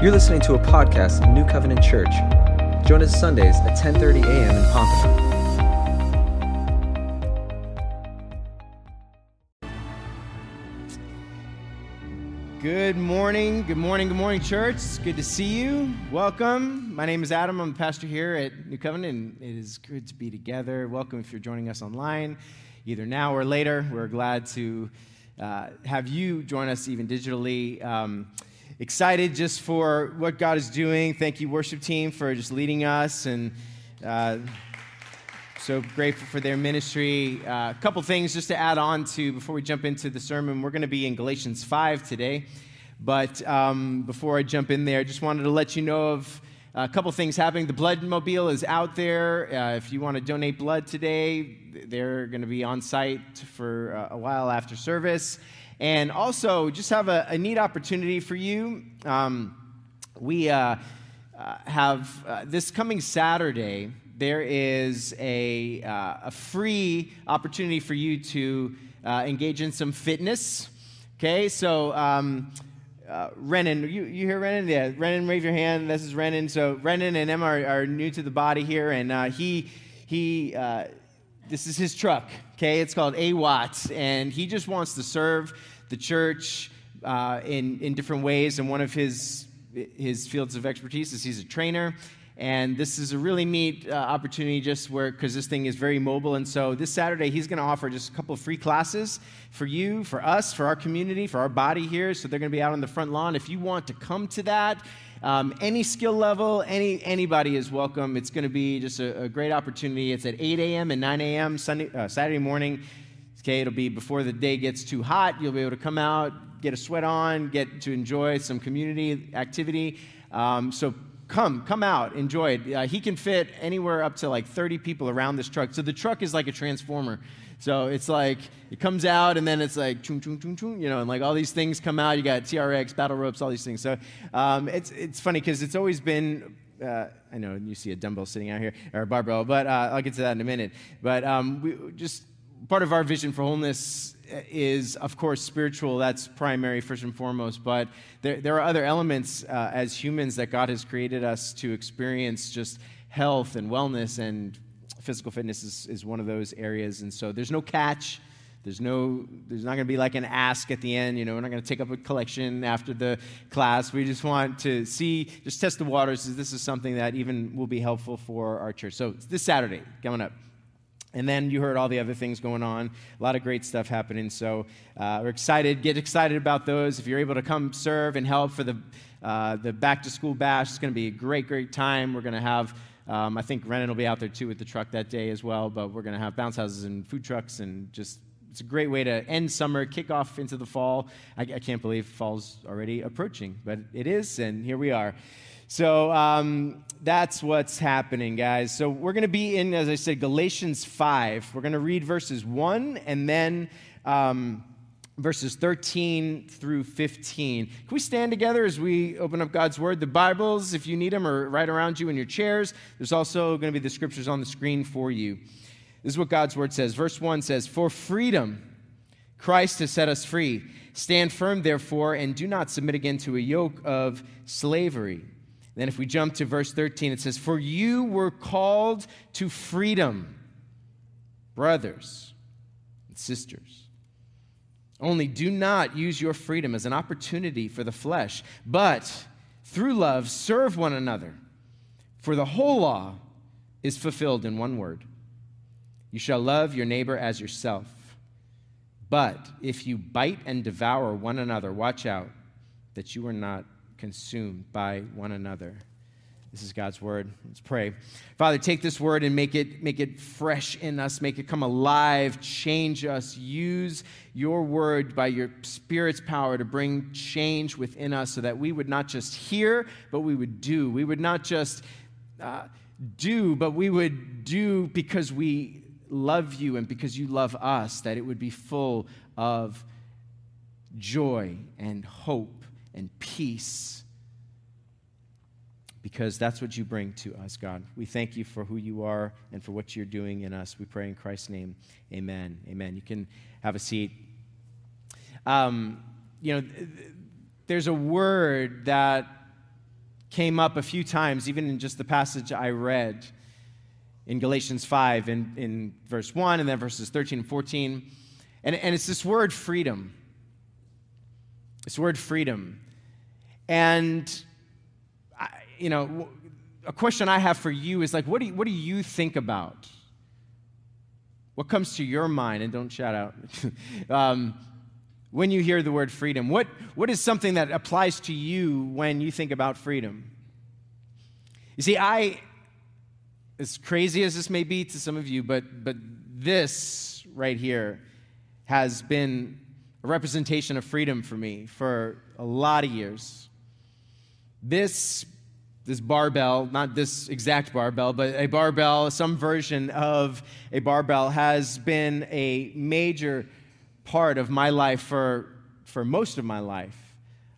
You're listening to a podcast of New Covenant Church. Join us Sundays at 10:30 a.m. in Pompano. Good morning, good morning, good morning, church. Good to see you. Welcome. My name is Adam. I'm the pastor here at New Covenant, and it is good to be together. Welcome if you're joining us online, either now or later. We're glad to uh, have you join us even digitally. Um, excited just for what God is doing. Thank you, worship team, for just leading us and. Uh, so grateful for their ministry. Uh, a couple things just to add on to before we jump into the sermon. We're going to be in Galatians 5 today. But um, before I jump in there, I just wanted to let you know of a couple things happening. The blood mobile is out there. Uh, if you want to donate blood today, they're going to be on site for uh, a while after service. And also, just have a, a neat opportunity for you. Um, we uh, uh have uh, this coming Saturday there is a, uh, a free opportunity for you to uh, engage in some fitness. Okay, so um, uh, Renan, you, you hear Renan? Yeah, Renan, wave your hand. This is Renan. So Renan and Emma are, are new to the body here, and uh, he, he uh, this is his truck. Okay, it's called A Watts, and he just wants to serve the church uh, in, in different ways. And one of his his fields of expertise is he's a trainer and this is a really neat uh, opportunity just where, because this thing is very mobile. And so this Saturday, he's going to offer just a couple of free classes for you, for us, for our community, for our body here. So they're going to be out on the front lawn. If you want to come to that, um, any skill level, any, anybody is welcome. It's going to be just a, a, great opportunity. It's at 8 a.m. and 9 a.m. Sunday, uh, Saturday morning. Okay, it'll be before the day gets too hot. You'll be able to come out, get a sweat on, get to enjoy some community activity. Um, so come, come out, enjoy it. Uh, he can fit anywhere up to like 30 people around this truck. So the truck is like a transformer. So it's like it comes out and then it's like chung chung chung chung, you know, and like all these things come out. You got TRX, battle ropes, all these things. So um, it's it's funny because it's always been. Uh, I know you see a dumbbell sitting out here or a barbell, but uh, I'll get to that in a minute. But um, we just part of our vision for wholeness is, of course, spiritual. That's primary, first and foremost. But there, there are other elements uh, as humans that God has created us to experience just health and wellness, and physical fitness is, is one of those areas. And so there's no catch. There's no, there's not going to be like an ask at the end. You know, we're not going to take up a collection after the class. We just want to see, just test the waters. This is something that even will be helpful for our church. So this Saturday coming up. And then you heard all the other things going on. A lot of great stuff happening. So uh, we're excited. Get excited about those. If you're able to come serve and help for the, uh, the back to school bash, it's going to be a great, great time. We're going to have, um, I think Renan will be out there too with the truck that day as well. But we're going to have bounce houses and food trucks and just it's a great way to end summer, kick off into the fall. I, I can't believe fall's already approaching, but it is, and here we are. So um, that's what's happening, guys. So we're going to be in, as I said, Galatians 5. We're going to read verses 1 and then um, verses 13 through 15. Can we stand together as we open up God's Word? The Bibles, if you need them, are right around you in your chairs. There's also going to be the scriptures on the screen for you. This is what God's Word says. Verse 1 says, For freedom, Christ has set us free. Stand firm, therefore, and do not submit again to a yoke of slavery. Then, if we jump to verse 13, it says, For you were called to freedom, brothers and sisters. Only do not use your freedom as an opportunity for the flesh, but through love serve one another. For the whole law is fulfilled in one word You shall love your neighbor as yourself. But if you bite and devour one another, watch out that you are not consumed by one another. This is God's word. Let's pray. Father, take this word and make it, make it fresh in us, make it come alive, change us. Use your word by your Spirit's power to bring change within us so that we would not just hear, but we would do. We would not just uh, do, but we would do because we love you and because you love us, that it would be full of joy and hope and peace because that's what you bring to us, God. We thank you for who you are and for what you're doing in us. We pray in Christ's name. Amen. Amen. You can have a seat. Um, you know, there's a word that came up a few times, even in just the passage I read in Galatians 5, in, in verse 1, and then verses 13 and 14. And, and it's this word freedom. This word freedom. And, I, you know, a question I have for you is like, what do you, what do you think about? What comes to your mind? And don't shout out. um, when you hear the word freedom, what, what is something that applies to you when you think about freedom? You see, I, as crazy as this may be to some of you, but, but this right here has been a representation of freedom for me for a lot of years. This, this barbell, not this exact barbell, but a barbell, some version of a barbell, has been a major part of my life for, for most of my life.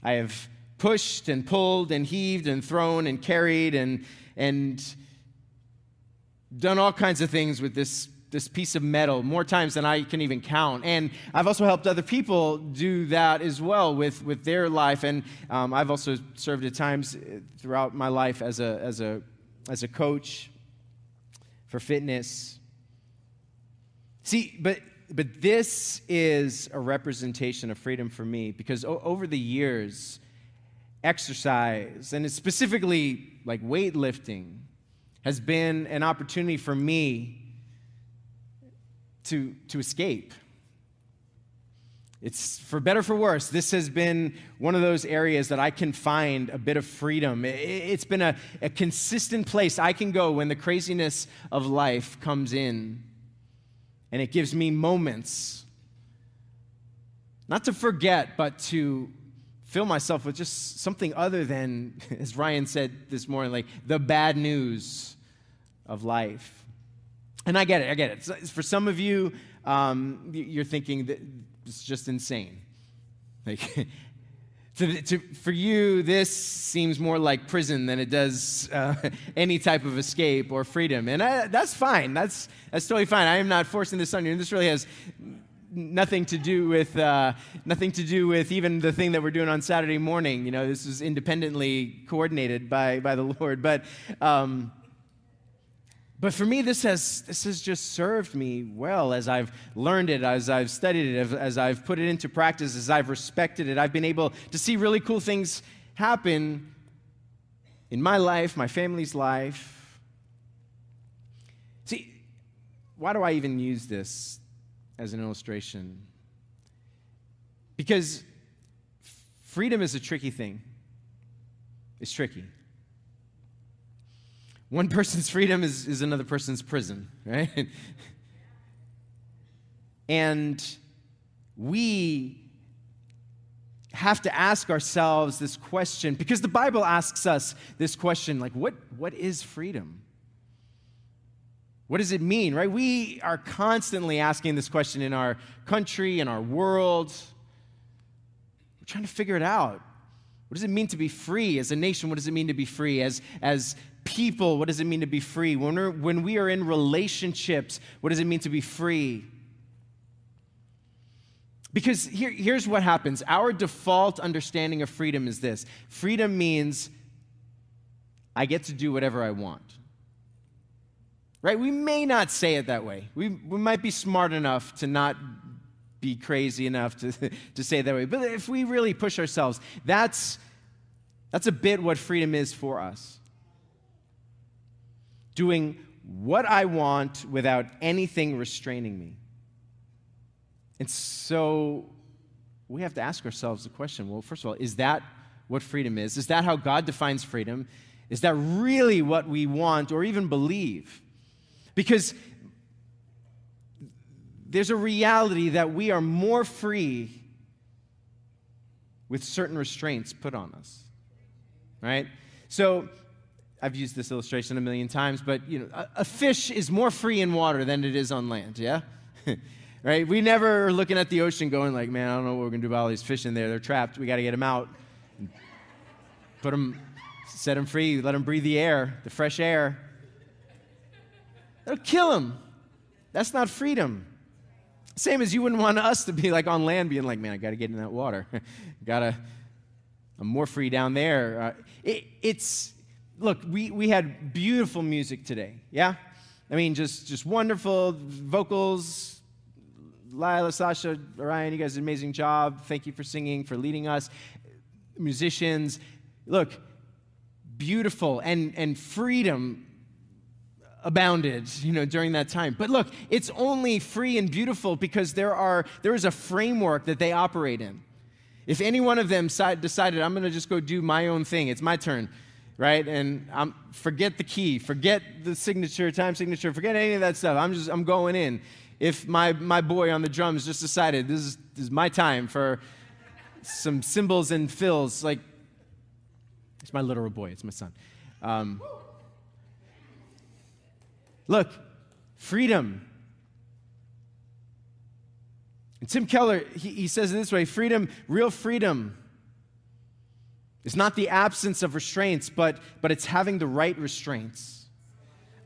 I have pushed and pulled and heaved and thrown and carried and, and done all kinds of things with this, this piece of metal more times than I can even count. And I've also helped other people do that as well with, with their life. And um, I've also served at times throughout my life as a, as a, as a coach for fitness. See, but, but this is a representation of freedom for me because o- over the years, exercise, and specifically like weightlifting, has been an opportunity for me to, to escape. It's for better for worse. This has been one of those areas that I can find a bit of freedom. It's been a, a consistent place I can go when the craziness of life comes in. And it gives me moments, not to forget, but to fill myself with just something other than, as Ryan said this morning, like the bad news of life. And I get it, I get it. For some of you, um, you're thinking that it's just insane. Like, to, to, for you, this seems more like prison than it does uh, any type of escape or freedom. And I, that's fine. That's, that's totally fine. I am not forcing this on you. And this really has nothing to do with uh, nothing to do with even the thing that we're doing on Saturday morning. You know, this is independently coordinated by by the Lord. But um, but for me, this has this has just served me well as I've learned it, as I've studied it, as I've put it into practice, as I've respected it. I've been able to see really cool things happen in my life, my family's life. See, why do I even use this as an illustration. Because freedom is a tricky thing. It's tricky. One person's freedom is, is another person's prison, right? and we have to ask ourselves this question because the Bible asks us this question like, what, what is freedom? What does it mean, right? We are constantly asking this question in our country, in our world. We're trying to figure it out. What does it mean to be free as a nation? What does it mean to be free as, as people? What does it mean to be free? When, we're, when we are in relationships, what does it mean to be free? Because here, here's what happens our default understanding of freedom is this freedom means I get to do whatever I want right? We may not say it that way. We, we might be smart enough to not be crazy enough to, to say it that way. But if we really push ourselves, that's, that's a bit what freedom is for us. Doing what I want without anything restraining me. And so we have to ask ourselves the question well, first of all, is that what freedom is? Is that how God defines freedom? Is that really what we want or even believe? Because there's a reality that we are more free with certain restraints put on us. Right? So, I've used this illustration a million times, but you know, a, a fish is more free in water than it is on land, yeah? right? We never are looking at the ocean going like, man, I don't know what we're going to do about all these fish in there. They're trapped. We got to get them out. Put them, set them free, let them breathe the air, the fresh air. They'll kill them. That's not freedom. Same as you wouldn't want us to be like on land being like, man, I got to get in that water. got to, I'm more free down there. Uh, it, it's, look, we, we had beautiful music today, yeah? I mean, just, just wonderful vocals. Lila, Sasha, Orion, you guys did an amazing job. Thank you for singing, for leading us. Musicians, look, beautiful and, and freedom abounded you know during that time but look it's only free and beautiful because there are there is a framework that they operate in if any one of them decided i'm going to just go do my own thing it's my turn right? And I'm, forget the key forget the signature time signature forget any of that stuff. I'm just i'm going in. If my my boy on the drums just decided this is, this is my time for some cymbals and fills like it's my literal boy it's my son. Um, Look, freedom. And Tim Keller, he, he says it this way freedom, real freedom, is not the absence of restraints, but, but it's having the right restraints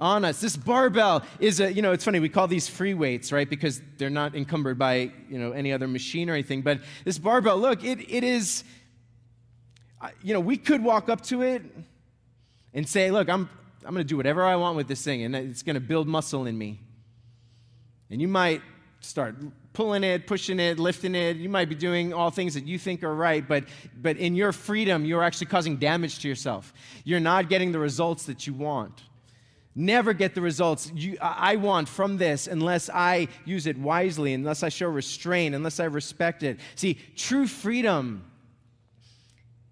on us. This barbell is a, you know, it's funny, we call these free weights, right? Because they're not encumbered by, you know, any other machine or anything. But this barbell, look, it, it is, you know, we could walk up to it and say, look, I'm, I'm going to do whatever I want with this thing, and it's going to build muscle in me. And you might start pulling it, pushing it, lifting it. You might be doing all things that you think are right, but, but in your freedom, you're actually causing damage to yourself. You're not getting the results that you want. Never get the results you, I want from this unless I use it wisely, unless I show restraint, unless I respect it. See, true freedom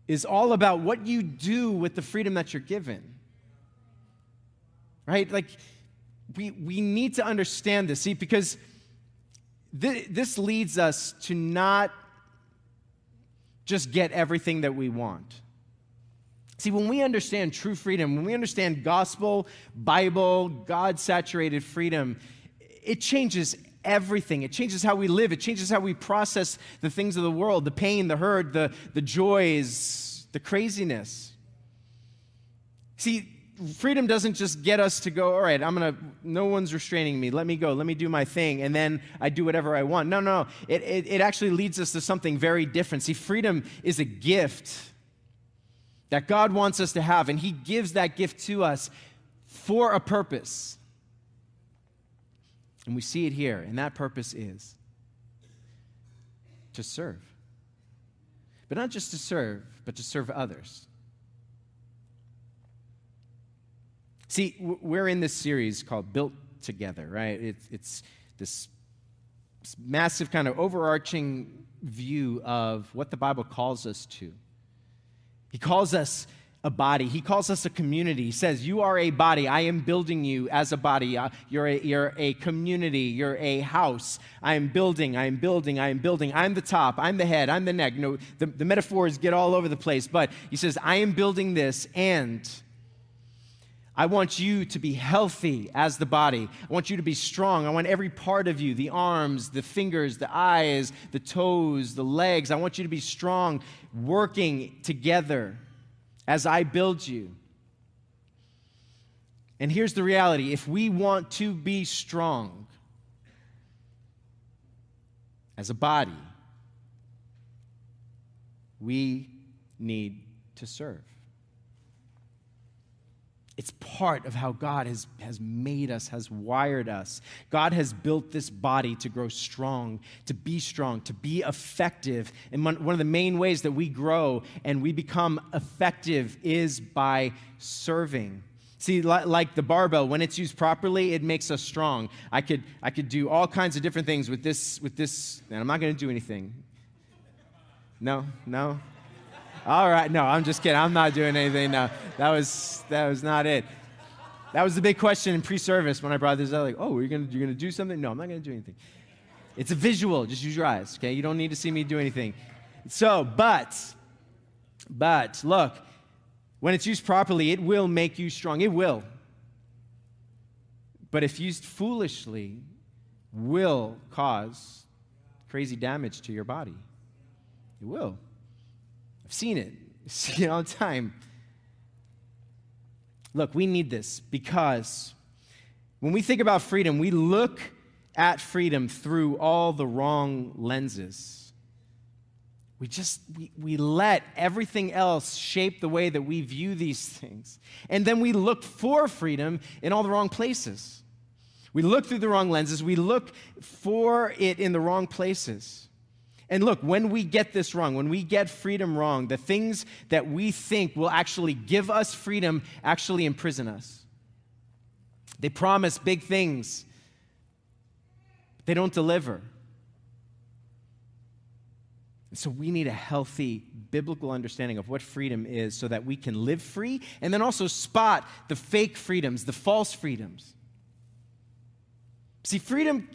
is all about what you do with the freedom that you're given right? Like, we, we need to understand this, see, because th- this leads us to not just get everything that we want. See, when we understand true freedom, when we understand gospel, Bible, God saturated freedom, it changes everything. It changes how we live, it changes how we process the things of the world the pain, the hurt, the, the joys, the craziness. See, freedom doesn't just get us to go, all right, I'm going to, no one's restraining me. Let me go. Let me do my thing. And then I do whatever I want. No, no. It, it, it actually leads us to something very different. See, freedom is a gift that God wants us to have, and He gives that gift to us for a purpose. And we see it here, and that purpose is to serve. But not just to serve, but to serve others. See, we're in this series called Built Together, right? It's, it's this massive kind of overarching view of what the Bible calls us to. He calls us a body. He calls us a community. He says, You are a body. I am building you as a body. Uh, you're a, you're a community. You're a house. I am building. I am building. I am building. I'm the top. I'm the head. I'm the neck. You know, the, the metaphors get all over the place, but he says, I am building this and I want you to be healthy as the body. I want you to be strong. I want every part of you the arms, the fingers, the eyes, the toes, the legs. I want you to be strong, working together as I build you. And here's the reality if we want to be strong as a body, we need to serve. It's part of how God has, has made us, has wired us. God has built this body to grow strong, to be strong, to be effective. And one, of the main ways that we grow and we become effective is by serving. See, like the barbell, when it's used properly, it makes us strong. I could, I could do all kinds of different things with this, with this, and I'm not going to do anything. No, no, all right, no, I'm just kidding. I'm not doing anything. No, that was that was not it. That was the big question in pre-service when I brought this up. Like, oh, you're gonna you're gonna do something? No, I'm not gonna do anything. It's a visual. Just use your eyes. Okay, you don't need to see me do anything. So, but, but look, when it's used properly, it will make you strong. It will. But if used foolishly, will cause crazy damage to your body. It will. I've seen it, see it all the time. Look, we need this because when we think about freedom, we look at freedom through all the wrong lenses. We just we, we let everything else shape the way that we view these things. And then we look for freedom in all the wrong places. We look through the wrong lenses. We look for it in the wrong places. And look, when we get this wrong, when we get freedom wrong, the things that we think will actually give us freedom actually imprison us. They promise big things, but they don't deliver. So we need a healthy biblical understanding of what freedom is so that we can live free and then also spot the fake freedoms, the false freedoms. See, freedom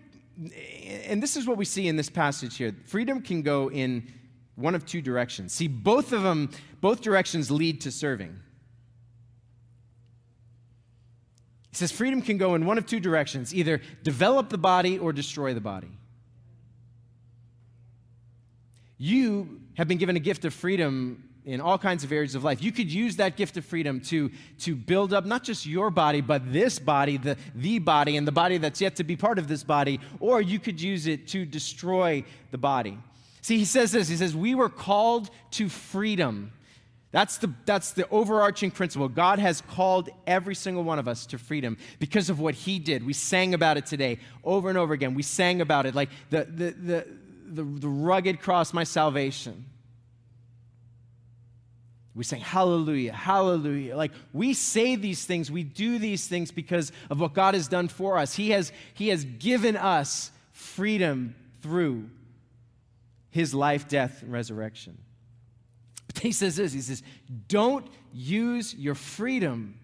and this is what we see in this passage here freedom can go in one of two directions. See, both of them, both directions lead to serving. He says freedom can go in one of two directions either develop the body or destroy the body. You have been given a gift of freedom in all kinds of areas of life. You could use that gift of freedom to, to build up not just your body, but this body, the, the body, and the body that's yet to be part of this body, or you could use it to destroy the body. See, he says this he says, We were called to freedom. That's the, that's the overarching principle. God has called every single one of us to freedom because of what He did. We sang about it today over and over again. We sang about it like the, the, the, the, the rugged cross, my salvation. We say, Hallelujah, Hallelujah. Like we say these things, we do these things because of what God has done for us. He has, he has given us freedom through his life, death, and resurrection. But he says this He says, Don't use your freedom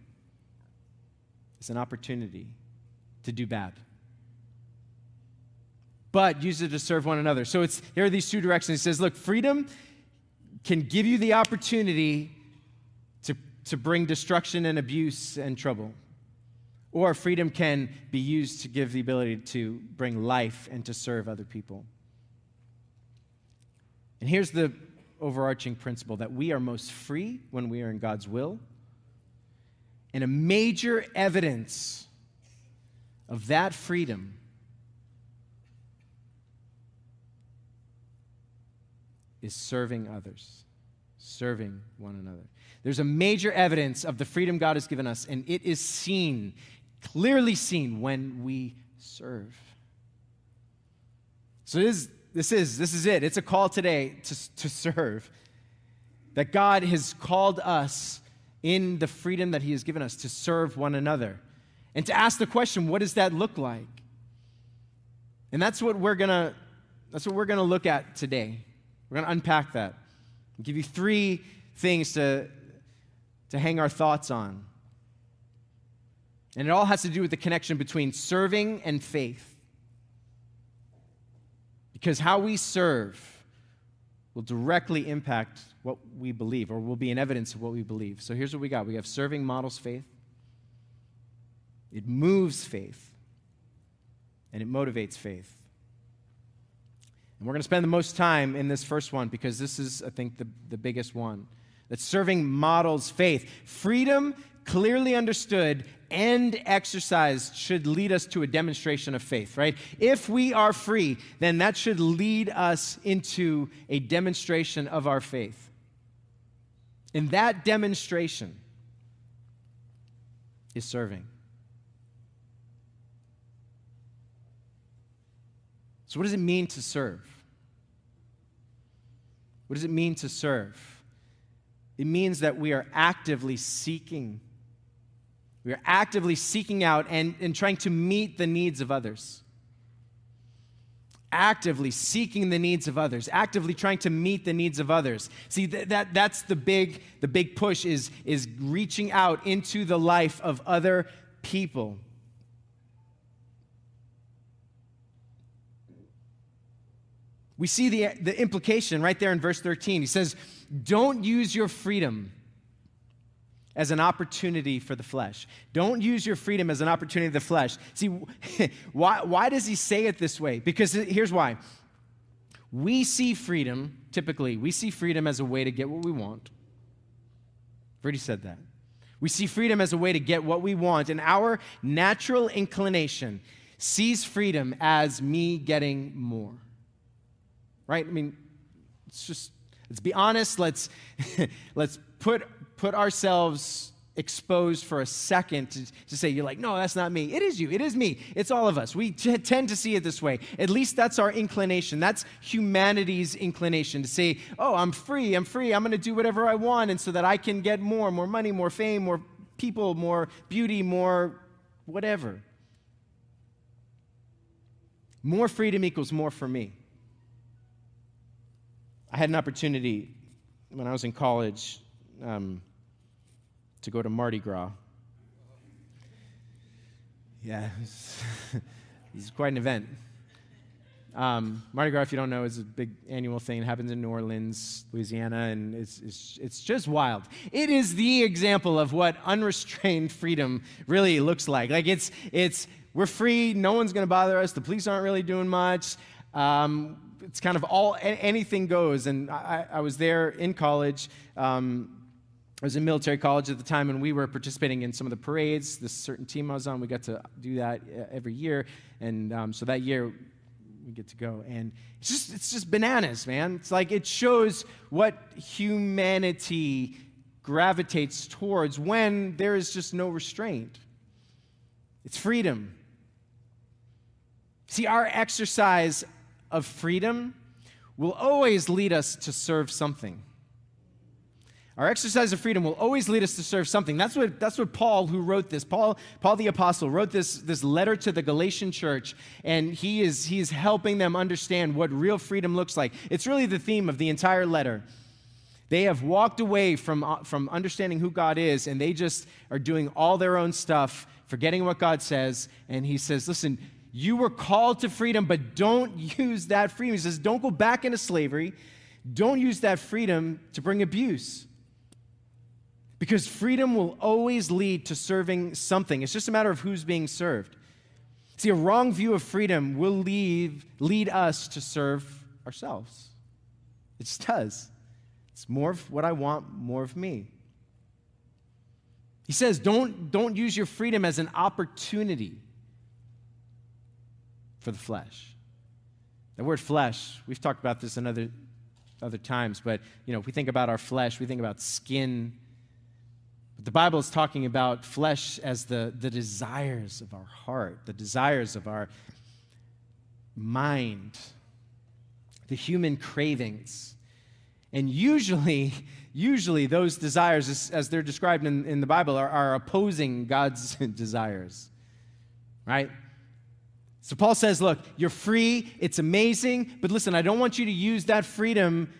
as an opportunity to do bad but use it to serve one another. So it's there are these two directions. He says, look, freedom can give you the opportunity to, to bring destruction and abuse and trouble. Or freedom can be used to give the ability to bring life and to serve other people. And here's the overarching principle that we are most free when we are in God's will. And a major evidence of that freedom is serving others, serving one another. There's a major evidence of the freedom God has given us, and it is seen, clearly seen, when we serve. So this, this is this is it. It's a call today to, to serve. That God has called us in the freedom that He has given us to serve one another. And to ask the question, what does that look like? And that's what we're gonna that's what we're gonna look at today. We're going to unpack that. Give you three things to, to hang our thoughts on. And it all has to do with the connection between serving and faith. Because how we serve will directly impact what we believe, or will be an evidence of what we believe. So here's what we got we have serving models faith, it moves faith, and it motivates faith. And we're going to spend the most time in this first one because this is, I think, the, the biggest one. That serving models faith. Freedom, clearly understood and exercised, should lead us to a demonstration of faith, right? If we are free, then that should lead us into a demonstration of our faith. And that demonstration is serving. So, what does it mean to serve? What does it mean to serve? It means that we are actively seeking. We are actively seeking out and, and trying to meet the needs of others. Actively seeking the needs of others, actively trying to meet the needs of others. See, that, that, that's the big, the big push is, is reaching out into the life of other people. We see the, the implication right there in verse 13. He says, Don't use your freedom as an opportunity for the flesh. Don't use your freedom as an opportunity for the flesh. See, why, why does he say it this way? Because here's why. We see freedom, typically, we see freedom as a way to get what we want. I've already said that. We see freedom as a way to get what we want, and our natural inclination sees freedom as me getting more right? I mean, it's just Let's be honest. Let's, let's put, put ourselves exposed for a second to, to, say, You're like, no, that's not me. It is you. It is me. It's all of us. We t- tend to see it this way. At least that's our inclination. That's humanity's inclination to say, Oh, I'm free. I'm free. I'm going to do whatever I want. And so that I can get more, more money, more fame, more people, more beauty, more whatever. More freedom equals more for me. I had an opportunity when I was in college. Um, to go to Mardi Gras. Yeah, it's, quite an event. Um, Mardi Gras, if you don't know, is a big annual thing. It happens in New Orleans, Louisiana, and it's, it's, it's just wild. It is the example of what unrestrained freedom really looks like. Like, it's, it's we're free, no one's going to bother us, the police aren't really doing much. Um, it's kind of all, anything goes. And I, I was there in college. Um, I was in military college at the time, and we were participating in some of the parades. This certain team I was on, we got to do that uh, every year, and um, so that year we get to go. And it's just it's just bananas, man. It's like it shows what humanity gravitates towards when there is just no restraint. It's freedom. See, our exercise of freedom will always lead us to serve something. Our exercise of freedom will always lead us to serve something. That's what, that's what Paul, who wrote this, Paul, Paul the Apostle, wrote this, this letter to the Galatian church, and he is, he is helping them understand what real freedom looks like. It's really the theme of the entire letter. They have walked away from, uh, from understanding who God is, and they just are doing all their own stuff, forgetting what God says. And he says, Listen, you were called to freedom, but don't use that freedom. He says, Don't go back into slavery. Don't use that freedom to bring abuse. Because freedom will always lead to serving something. It's just a matter of who's being served. See, a wrong view of freedom will lead, lead us to serve ourselves. It just does. It's more of what I want, more of me. He says, don't, don't use your freedom as an opportunity for the flesh. The word flesh, we've talked about this in other, other times, but you know, if we think about our flesh, we think about skin but the Bible is talking about flesh as the, the desires of our heart, the desires of our mind, the human cravings. And usually, usually those desires, as, as they're described in, in the Bible, are, are opposing God's desires. Right? So Paul says, look, you're free, it's amazing, but listen, I don't want you to use that freedom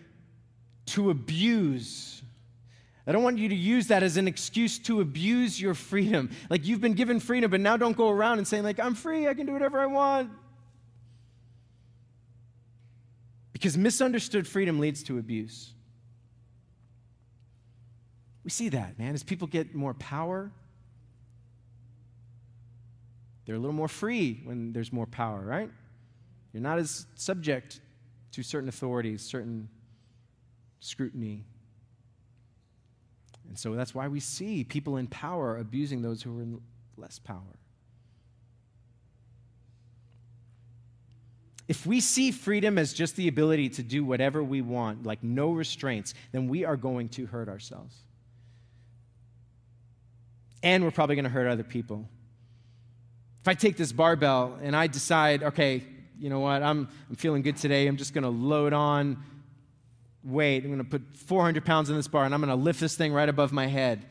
to abuse I don't want you to use that as an excuse to abuse your freedom. Like you've been given freedom, but now don't go around and saying, like, I'm free, I can do whatever I want. Because misunderstood freedom leads to abuse. We see that, man. As people get more power, they're a little more free when there's more power, right? You're not as subject to certain authorities, certain scrutiny. And so that's why we see people in power abusing those who are in less power. If we see freedom as just the ability to do whatever we want, like no restraints, then we are going to hurt ourselves. And we're probably going to hurt other people. If I take this barbell and I decide, okay, you know what, I'm, I'm feeling good today, I'm just going to load on weight. I'm going to put 400 pounds in this bar and I'm going to lift this thing right above my head.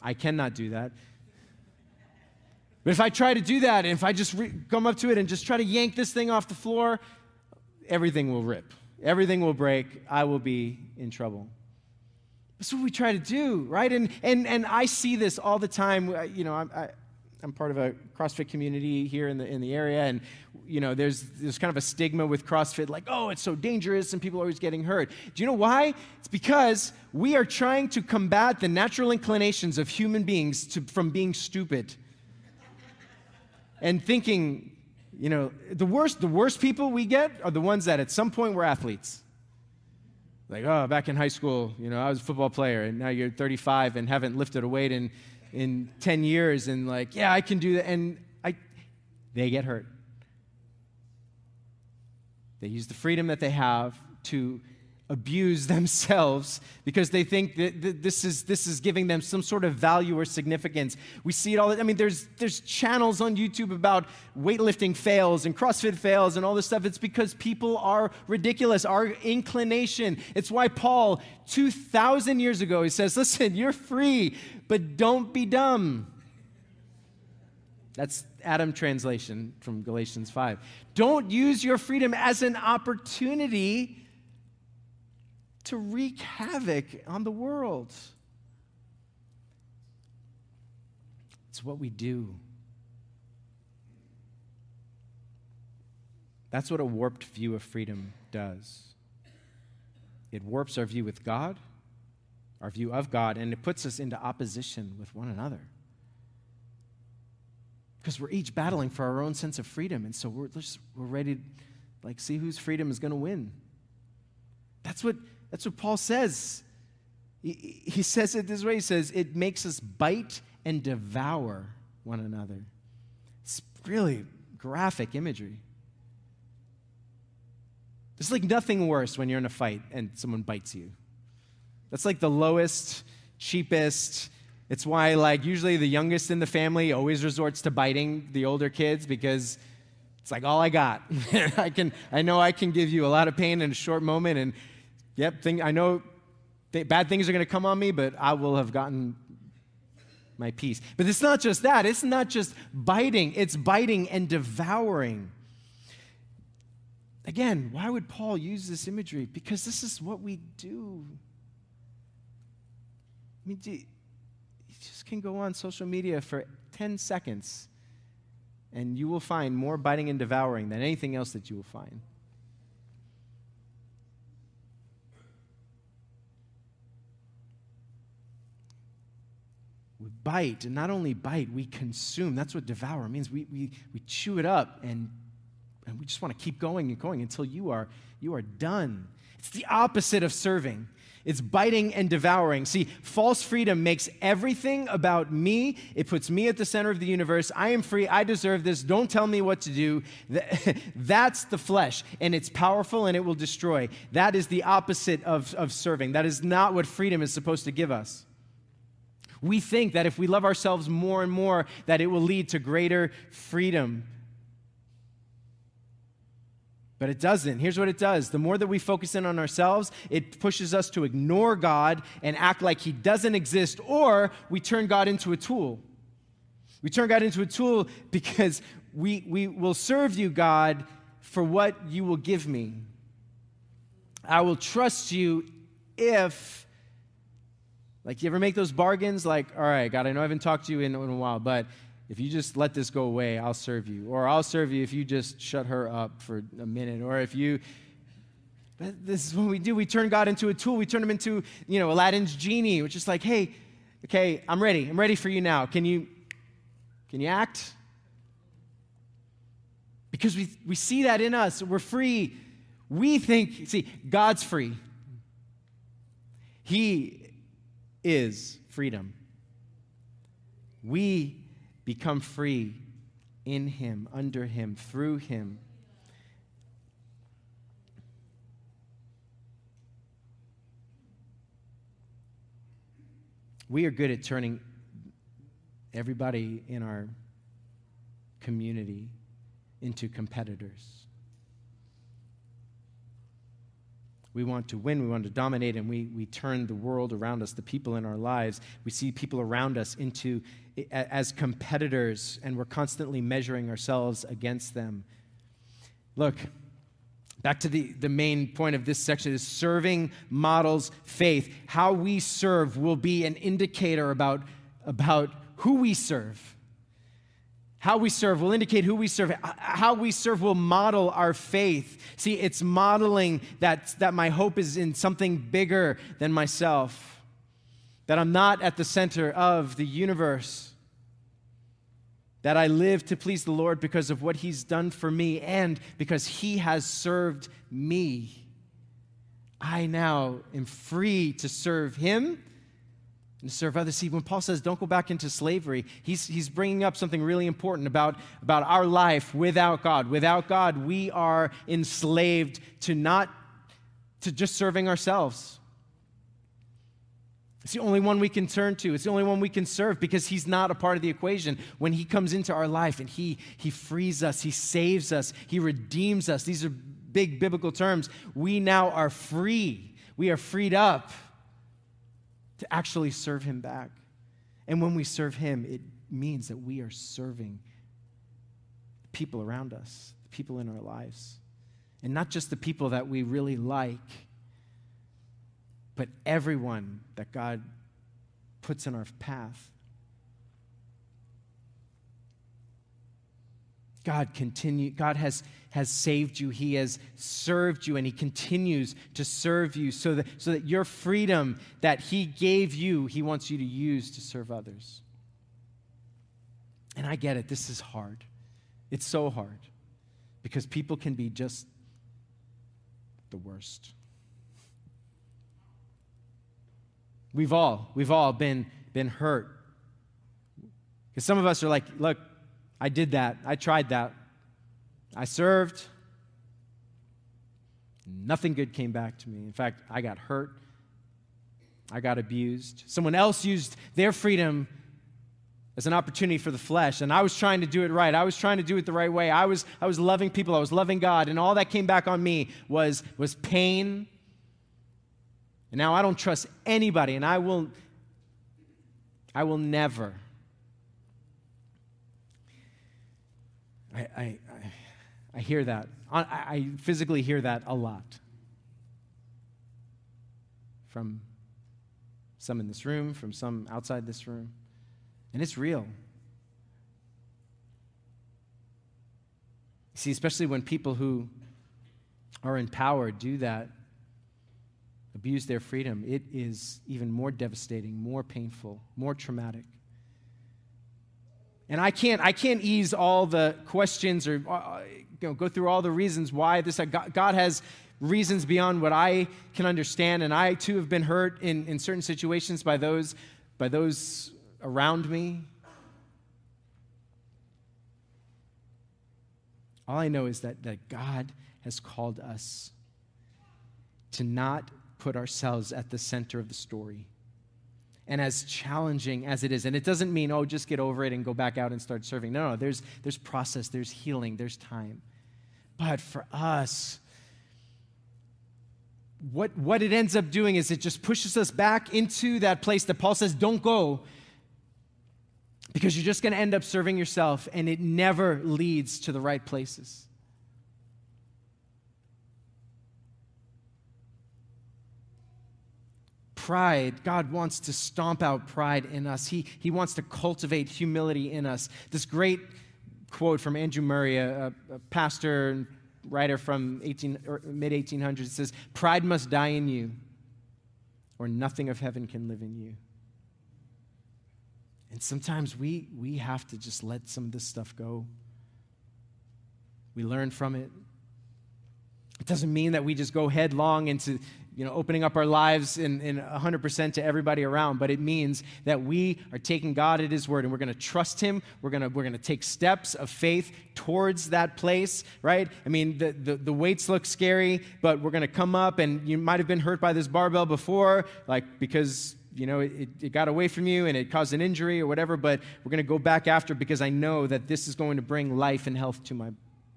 I cannot do that. But if I try to do that, if I just re- come up to it and just try to yank this thing off the floor, everything will rip. Everything will break. I will be in trouble. That's what we try to do, right? And, and, and I see this all the time. You know, I, I'm part of a CrossFit community here in the, in the area, and you know, there's, there's kind of a stigma with CrossFit, like, oh, it's so dangerous and people are always getting hurt. Do you know why? It's because we are trying to combat the natural inclinations of human beings to, from being stupid and thinking, you know, the worst, the worst people we get are the ones that at some point were athletes. Like, oh, back in high school, you know, I was a football player, and now you're 35 and haven't lifted a weight in in 10 years and like, yeah, I can do that. And I, they get hurt. They use the freedom that they have to abuse themselves because they think that this is, this is giving them some sort of value or significance. We see it all. I mean, there's, there's channels on YouTube about weightlifting fails and CrossFit fails and all this stuff. It's because people are ridiculous, our inclination. It's why Paul, 2,000 years ago, he says, listen, you're free, but don't be dumb. That's Adam translation from Galatians 5. Don't use your freedom as an opportunity to wreak havoc on the world. It's what we do. That's what a warped view of freedom does. It warps our view with God, our view of God, and it puts us into opposition with one another. Because we're each battling for our own sense of freedom, and so we're, just, we're ready to like see whose freedom is going to win. That's what that's what Paul says. He, says it this way he says, it makes us bite and devour one another. It's really graphic imagery. It's like nothing worse when you're in a fight and someone bites you. That's like the lowest, cheapest. It's why, like, usually the youngest in the family always resorts to biting the older kids because it's like all I got. I can, I know I can give you a lot of pain in a short moment, and Yep, thing, I know th- bad things are going to come on me, but I will have gotten my peace. But it's not just that. It's not just biting, it's biting and devouring. Again, why would Paul use this imagery? Because this is what we do. I mean, you just can go on social media for 10 seconds and you will find more biting and devouring than anything else that you will find. Bite, and not only bite, we consume. That's what devour means. We, we, we chew it up, and, and we just want to keep going and going until you are, you are done. It's the opposite of serving. It's biting and devouring. See, false freedom makes everything about me. It puts me at the center of the universe. I am free. I deserve this. Don't tell me what to do. That's the flesh, and it's powerful and it will destroy. That is the opposite of, of serving. That is not what freedom is supposed to give us. We think that if we love ourselves more and more, that it will lead to greater freedom. But it doesn't. Here's what it does the more that we focus in on ourselves, it pushes us to ignore God and act like He doesn't exist, or we turn God into a tool. We turn God into a tool because we, we will serve you, God, for what you will give me. I will trust you if like, you ever make those bargains? Like, all right, God, I know I haven't talked to you in, in a while, but if you just let this go away, I'll serve you. Or I'll serve you if you just shut her up for a minute. Or if you. This is what we do. We turn God into a tool. We turn him into, you know, Aladdin's genie, which is like, hey, okay, I'm ready. I'm ready for you now. Can you, can you act? Because we, we see that in us. We're free. We think, see, God's free. He is freedom. We become free in Him, under Him, through Him. We are good at turning everybody in our community into competitors. We want to win, we want to dominate, and we, we turn the world around us, the people in our lives. We see people around us into as competitors, and we're constantly measuring ourselves against them. Look, back to the, the main point of this section is serving models faith. How we serve will be an indicator about, about who we serve. How we serve will indicate who we serve. How we serve will model our faith. See, it's modeling that, that my hope is in something bigger than myself, that I'm not at the center of the universe, that I live to please the Lord because of what He's done for me and because He has served me. I now am free to serve Him and serve others. See, when Paul says don't go back into slavery, he's, he's bringing up something really important about, about our life without God. Without God, we are enslaved to not to just serving ourselves. It's the only one we can turn to. It's the only one we can serve because he's not a part of the equation. When he comes into our life and he, he frees us, he saves us, he redeems us. These are big biblical terms. We now are free. We are freed up to actually serve him back. And when we serve him, it means that we are serving people around us, the people in our lives. And not just the people that we really like but everyone that God puts in our path. God continue God has has saved you he has served you and he continues to serve you so that so that your freedom that he gave you he wants you to use to serve others. And I get it this is hard. It's so hard because people can be just the worst. We've all, we've all been, been hurt. Because some of us are like, look, I did that. I tried that. I served. Nothing good came back to me. In fact, I got hurt. I got abused. Someone else used their freedom as an opportunity for the flesh, and I was trying to do it right. I was trying to do it the right way. I was, I was loving people. I was loving God, and all that came back on me was, was pain and now I don't trust anybody, and I will, I will never. I, I, I, hear that. I, I physically hear that a lot from some in this room, from some outside this room. And it's real. See, especially when people who are in power do that, abuse their freedom, it is even more devastating, more painful, more traumatic. And I can't, I can't ease all the questions or uh, you know, go through all the reasons why this. Uh, God has reasons beyond what I can understand, and I too have been hurt in, in certain situations by those, by those around me. All I know is that, that God has called us to not put ourselves at the center of the story. And as challenging as it is, and it doesn't mean, oh, just get over it and go back out and start serving. No, no, there's, there's process, there's healing, there's time. But for us, what, what it ends up doing is it just pushes us back into that place that Paul says, don't go, because you're just going to end up serving yourself, and it never leads to the right places. Pride, God wants to stomp out pride in us. He, he wants to cultivate humility in us. This great quote from Andrew Murray, a, a pastor and writer from 18, mid 1800s, says, Pride must die in you, or nothing of heaven can live in you. And sometimes we, we have to just let some of this stuff go. We learn from it. It doesn't mean that we just go headlong into you know, opening up our lives in, in 100% to everybody around, but it means that we are taking God at His word and we're going to trust Him. We're going to we're gonna take steps of faith towards that place, right? I mean, the, the, the weights look scary, but we're going to come up and you might have been hurt by this barbell before, like because you know, it, it, got away from you and it caused an injury or whatever, but we're going to go back after because I know that this is going to bring life and health to my,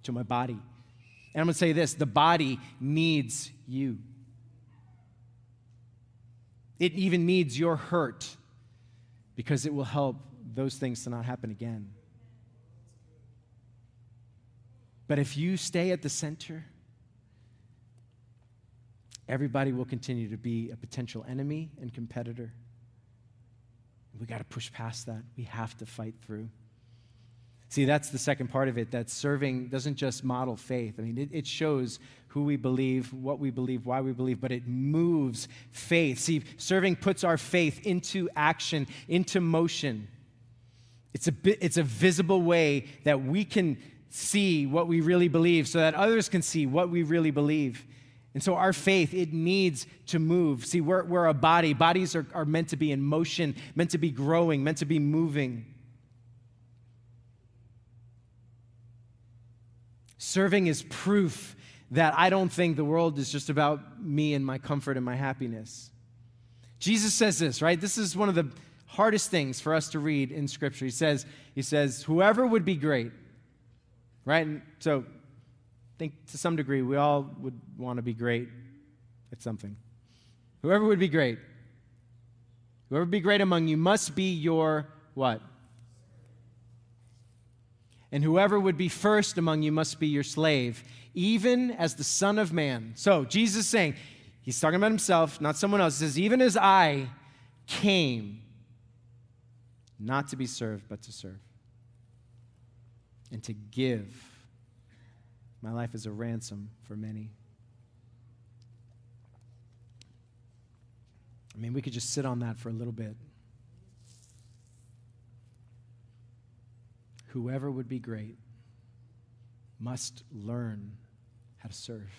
to my body. And I'm going to say this the body needs you. It even needs your hurt because it will help those things to not happen again. But if you stay at the center, everybody will continue to be a potential enemy and competitor. We got to push past that. We have to fight through. See, that's the second part of it that serving doesn't just model faith. I mean, it, it, shows who we believe, what we believe, why we believe, but it moves faith. See, serving puts our faith into action, into motion. It's a, it's a visible way that we can see what we really believe so that others can see what we really believe. And so our faith, it needs to move. See, we're, we're a body. Bodies are, are meant to be in motion, meant to be growing, meant to be moving. Serving is proof that I don't think the world is just about me and my comfort and my happiness. Jesus says this, right? This is one of the hardest things for us to read in Scripture. He says, he says, whoever would be great, right? And so, I think to some degree we all would want to be great at something. Whoever would be great, whoever would be great among you must be your what? And whoever would be first among you must be your slave, even as the Son of Man. So, Jesus is saying, he's talking about himself, not someone else. He says, Even as I came, not to be served, but to serve, and to give my life as a ransom for many. I mean, we could just sit on that for a little bit. Whoever would be great must learn how to serve.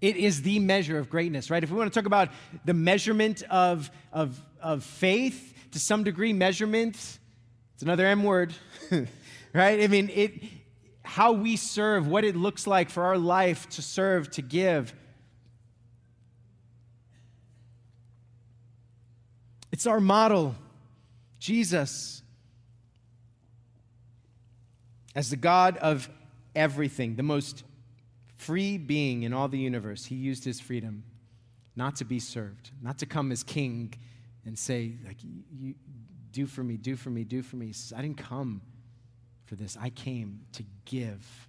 It is the measure of greatness, right? If we want to talk about the measurement of, of, of faith, to some degree, measurement, it's another M word, right? I mean, it, how we serve, what it looks like for our life to serve, to give. It's our model, Jesus, as the God of everything, the most free being in all the universe. He used his freedom not to be served, not to come as king and say, like, you, do for me, do for me, do for me. Says, I didn't come for this. I came to give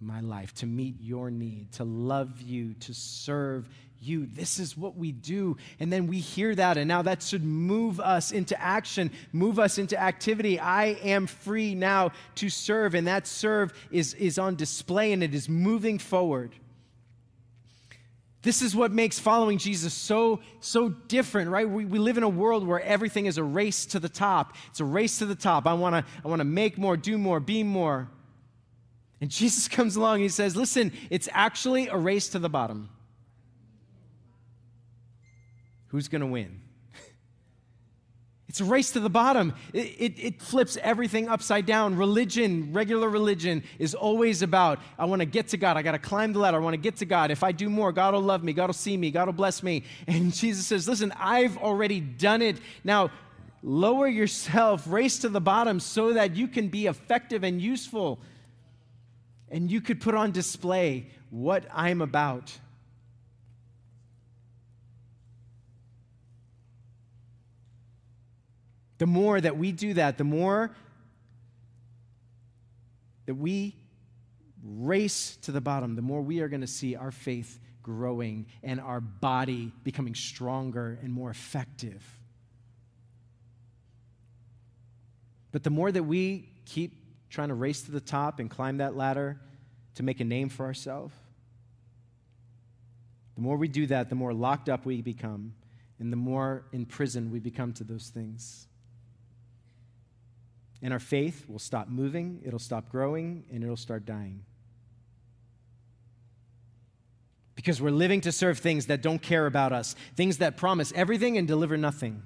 my life, to meet your need, to love you, to serve you. This is what we do. And then we hear that, and now that should move us into action, move us into activity. I am free now to serve, and that serve is, is on display and it is moving forward. This is what makes following Jesus so, so different, right? We, we live in a world where everything is a race to the top. It's a race to the top. I wanna, I wanna make more, do more, be more. And Jesus comes along and he says, Listen, it's actually a race to the bottom. Who's going to win? It's a race to the bottom. It, it, it, flips everything upside down. Religion, regular religion, is always about I want to get to God. I got to climb the ladder. I want to get to God. If I do more, God will love me. God will see me. God will bless me. And Jesus says, Listen, I've already done it. Now, lower yourself, race to the bottom so that you can be effective and useful. And you could put on display what I'm about. The more that we do that, the more that we race to the bottom, the more we are going to see our faith growing and our body becoming stronger and more effective. But the more that we keep trying to race to the top and climb that ladder to make a name for ourselves, the more we do that, the more locked up we become, and the more in prison we become to those things. And our faith will stop moving, it'll stop growing, and it'll start dying. Because we're living to serve things that don't care about us, things that promise everything and deliver nothing.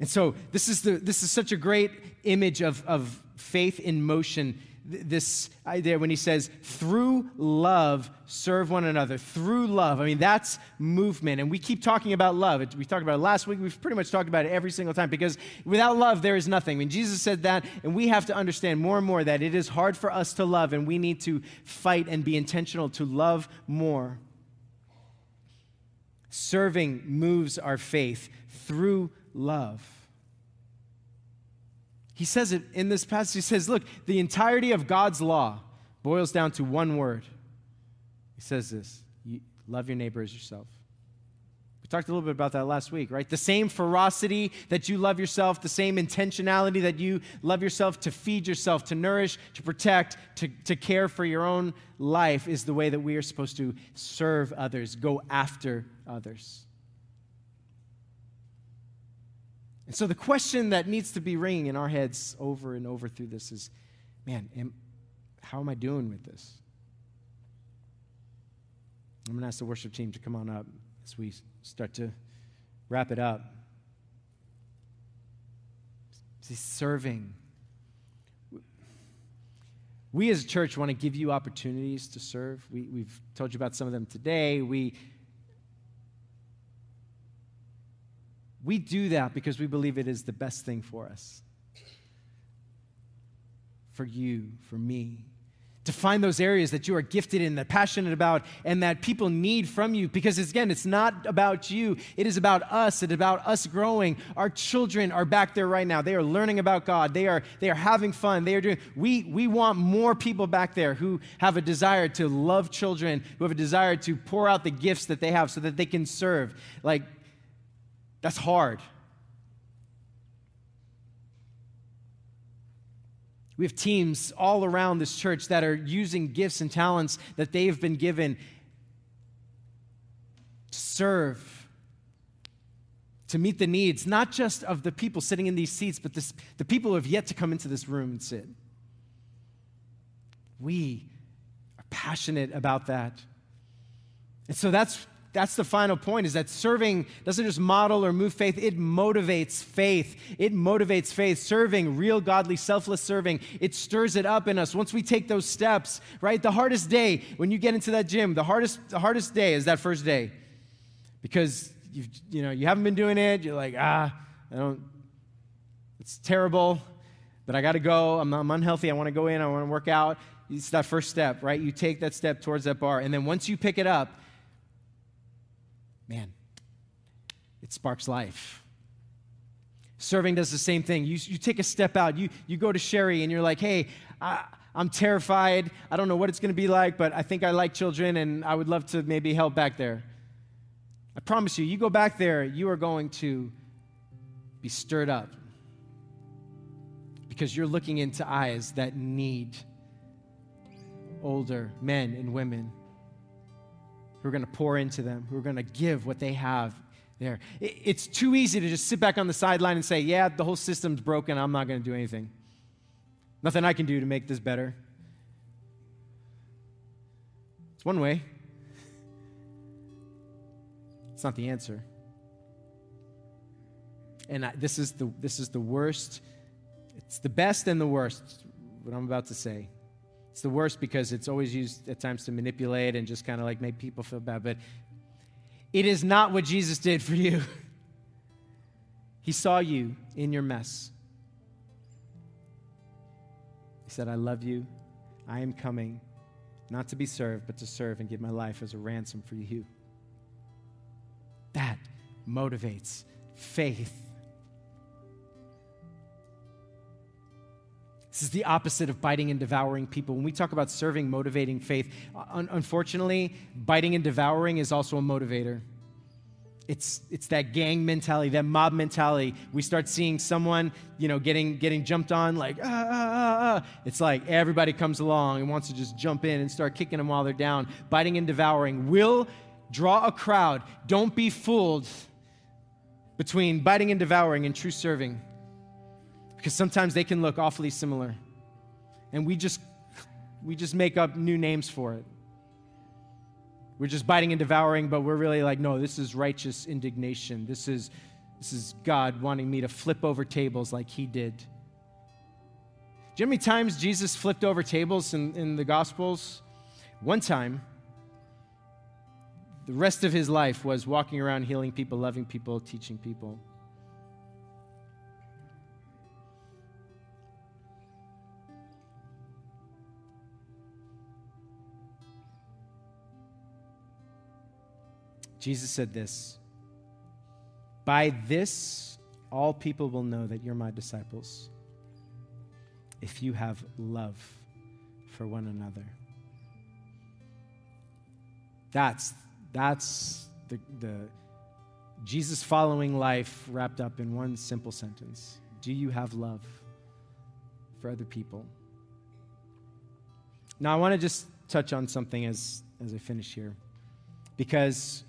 And so, this is, the, this is such a great image of, of faith in motion this idea when he says, through love, serve one another. Through love. I mean, that's movement. And we keep talking about love. We talked about it last week. We've pretty much talked about it every single time because without love, there is nothing. I mean, Jesus said that, and we have to understand more and more that it is hard for us to love, and we need to fight and be intentional to love more. Serving moves our faith through love. He says it in this passage. He says, Look, the entirety of God's law boils down to one word. He says this love your neighbor as yourself. We talked a little bit about that last week, right? The same ferocity that you love yourself, the same intentionality that you love yourself to feed yourself, to nourish, to protect, to, to care for your own life is the way that we are supposed to serve others, go after others. And so the question that needs to be ringing in our heads over and over through this is man, am, how am I doing with this? I'm going to ask the worship team to come on up as we start to wrap it up. See, serving. We as a church want to give you opportunities to serve. We, we've told you about some of them today. We, we do that because we believe it is the best thing for us, for you, for me, to find those areas that you are gifted in, that passionate about, and that people need from you. Because again, it's not about you, it is about us. It's about us growing. Our children are back there right now. They are learning about God. They are, they are having fun. They are doing, we, we want more people back there who have a desire to love children, who have a desire to pour out the gifts that they have so that they can serve. Like, that's hard. We have teams all around this church that are using gifts and talents that they've been given to serve, to meet the needs, not just of the people sitting in these seats, but this, the people who have yet to come into this room and sit. We are passionate about that. And so that's that's the final point is that serving doesn't just model or move faith, it motivates faith. It motivates faith. Serving, real godly, selfless serving, it stirs it up in us. Once we take those steps, right? The hardest day when you get into that gym, the hardest, the hardest day is that first day. Because you've, you know, you haven't been doing it, you're like, ah, I don't, it's terrible, but I gotta go. I'm, I'm unhealthy, I wanna go in, I wanna work out. It's that first step, right? You take that step towards that bar. And then once you pick it up, man, it sparks life. Serving does the same thing. You, you take a step out. You, you go to Sherry and you're like, hey, I, I'm terrified. I don't know what it's going to be like, but I think I like children and I would love to maybe help back there. I promise you, you go back there, you are going to be stirred up because you're looking into eyes that need older men and women who are going to pour into them, who are going to give what they have there. It's too easy to just sit back on the sideline and say, yeah, the whole system's broken. I'm not going to do anything. Nothing I can do to make this better. It's one way. It's not the answer. And I, this, is the, this is the worst. It's the best and the worst, what I'm about to say. It's the worst because it's always used at times to manipulate and just kind of like make people feel bad. But it is not what Jesus did for you. he saw you in your mess. He said, I love you. I am coming, not to be served, but to serve and give my life as a ransom for you. That motivates faith This is the opposite of biting and devouring people. When we talk about serving, motivating faith, un- unfortunately, biting and devouring is also a motivator. It's, it's that gang mentality, that mob mentality. We start seeing someone, you know, getting, getting jumped on, like, ah, ah, ah, ah. It's like everybody comes along and wants to just jump in and start kicking them while they're down. Biting and devouring will draw a crowd. Don't be fooled between biting and devouring and true serving because sometimes they can look awfully similar. And we just we just make up new names for it. We're just biting and devouring, but we're really like, no, this is righteous indignation. This is this is God wanting me to flip over tables like he did. Do you know how many times Jesus flipped over tables in, in the Gospels? One time, the rest of his life was walking around healing people, loving people, teaching people. Jesus said this By this, all people will know that you're my disciples if you have love for one another. That's, that's the, the Jesus following life wrapped up in one simple sentence Do you have love for other people? Now, I want to just touch on something as, as I finish here. Because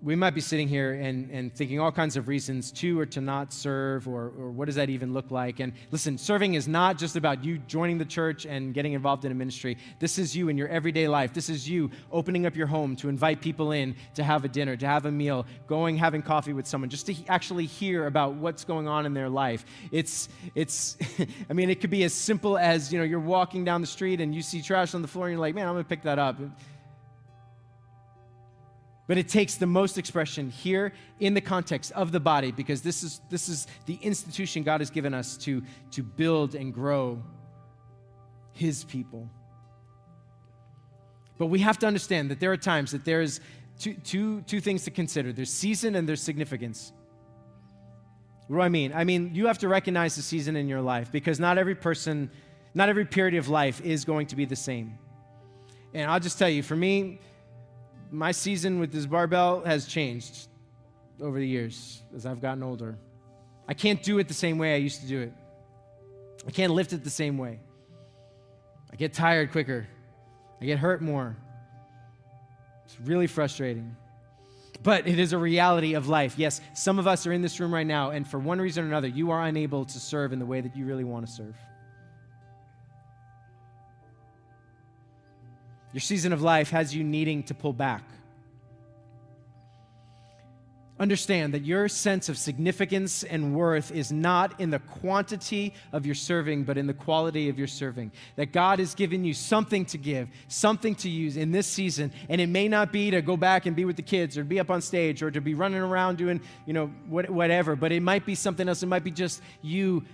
we might be sitting here and, and thinking all kinds of reasons to or to not serve, or, or what does that even look like? And listen, serving is not just about you joining the church and getting involved in a ministry. This is you in your everyday life. This is you opening up your home to invite people in to have a dinner, to have a meal, going, having coffee with someone, just to actually hear about what's going on in their life. It's, it's I mean, it could be as simple as, you know, you're walking down the street and you see trash on the floor and you're like, man, I'm going to pick that up. But it takes the most expression here in the context of the body because this is, this is the institution God has given us to, to build and grow His people. But we have to understand that there are times that there's two, two, two things to consider there's season and there's significance. What do I mean? I mean, you have to recognize the season in your life because not every person, not every period of life is going to be the same. And I'll just tell you, for me, my season with this barbell has changed over the years as I've gotten older. I can't do it the same way I used to do it. I can't lift it the same way. I get tired quicker. I get hurt more. It's really frustrating. But it is a reality of life. Yes, some of us are in this room right now, and for one reason or another, you are unable to serve in the way that you really want to serve. Your season of life has you needing to pull back. Understand that your sense of significance and worth is not in the quantity of your serving, but in the quality of your serving. That God has given you something to give, something to use in this season. And it may not be to go back and be with the kids or be up on stage or to be running around doing, you know, whatever, but it might be something else. It might be just you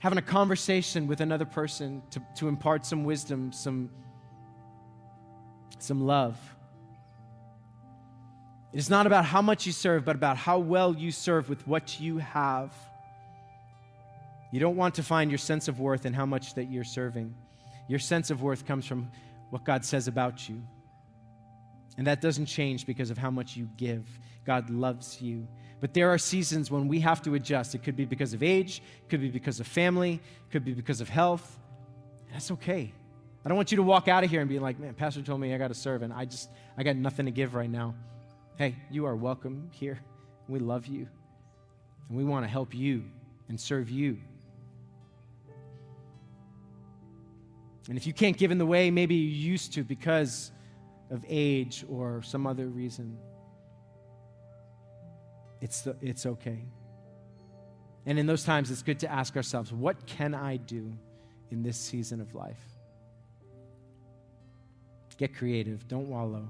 having a conversation with another person to, to impart some wisdom, some some love. It is not about how much you serve, but about how well you serve with what you have. You don't want to find your sense of worth in how much that you're serving. Your sense of worth comes from what God says about you. And that doesn't change because of how much you give. God loves you. But there are seasons when we have to adjust. It could be because of age, it could be because of family, it could be because of health. That's okay. I don't want you to walk out of here and be like, man, Pastor told me I got to serve, and I just, I got nothing to give right now. Hey, you are welcome here. We love you. And we want to help you and serve you. And if you can't give in the way maybe you used to because of age or some other reason, it's, the, it's okay. And in those times, it's good to ask ourselves, what can I do in this season of life? Get creative, don't wallow.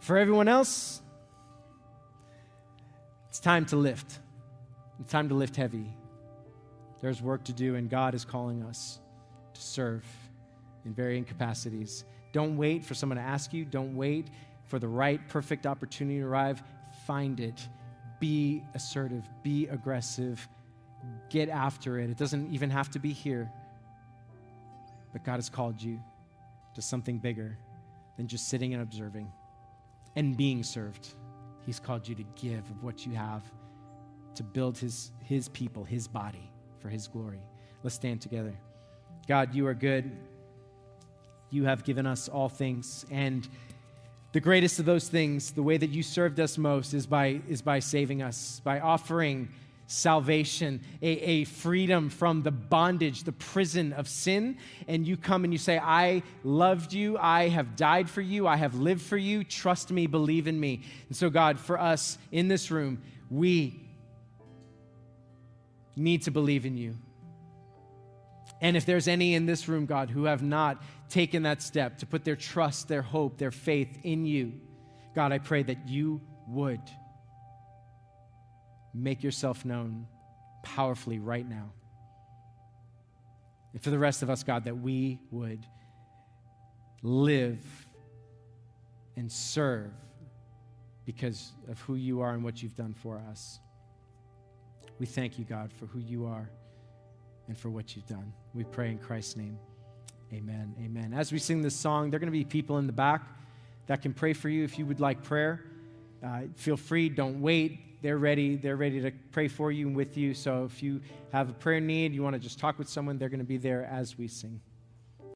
For everyone else, it's time to lift. It's time to lift heavy. There's work to do, and God is calling us to serve in varying capacities. Don't wait for someone to ask you. Don't wait for the right, perfect opportunity to arrive. Find it. Be assertive. Be aggressive. Get after it. It doesn't even have to be here, but God has called you to something bigger than just sitting and observing and being served. He's called you to give of what you have to build his, his people, his body for his glory. Let's stand together. God, you are good. You have given us all things. And the greatest of those things, the way that you served us most, is by, is by saving us, by offering salvation, a, a, freedom from the bondage, the prison of sin. And you come and you say, I loved you. I have died for you. I have lived for you. Trust me, believe in me. And so, God, for us in this room, we need to believe in you. And if there's any in this room, God, who have not taken that step to put their trust, their hope, their faith in you, God, I pray that you would make yourself known powerfully right now. And for the rest of us, God, that we would live and serve because of who you are and what you've done for us. We thank you, God, for who you are and for what you've done. We pray in Christ's name. Amen. Amen. As we sing this song, there are going to be people in the back that can pray for you if you would like prayer. Uh, feel free, don't wait they're ready. They're ready to pray for you and with you. So if you have a prayer need, you want to just talk with someone, they're going to be there as we sing.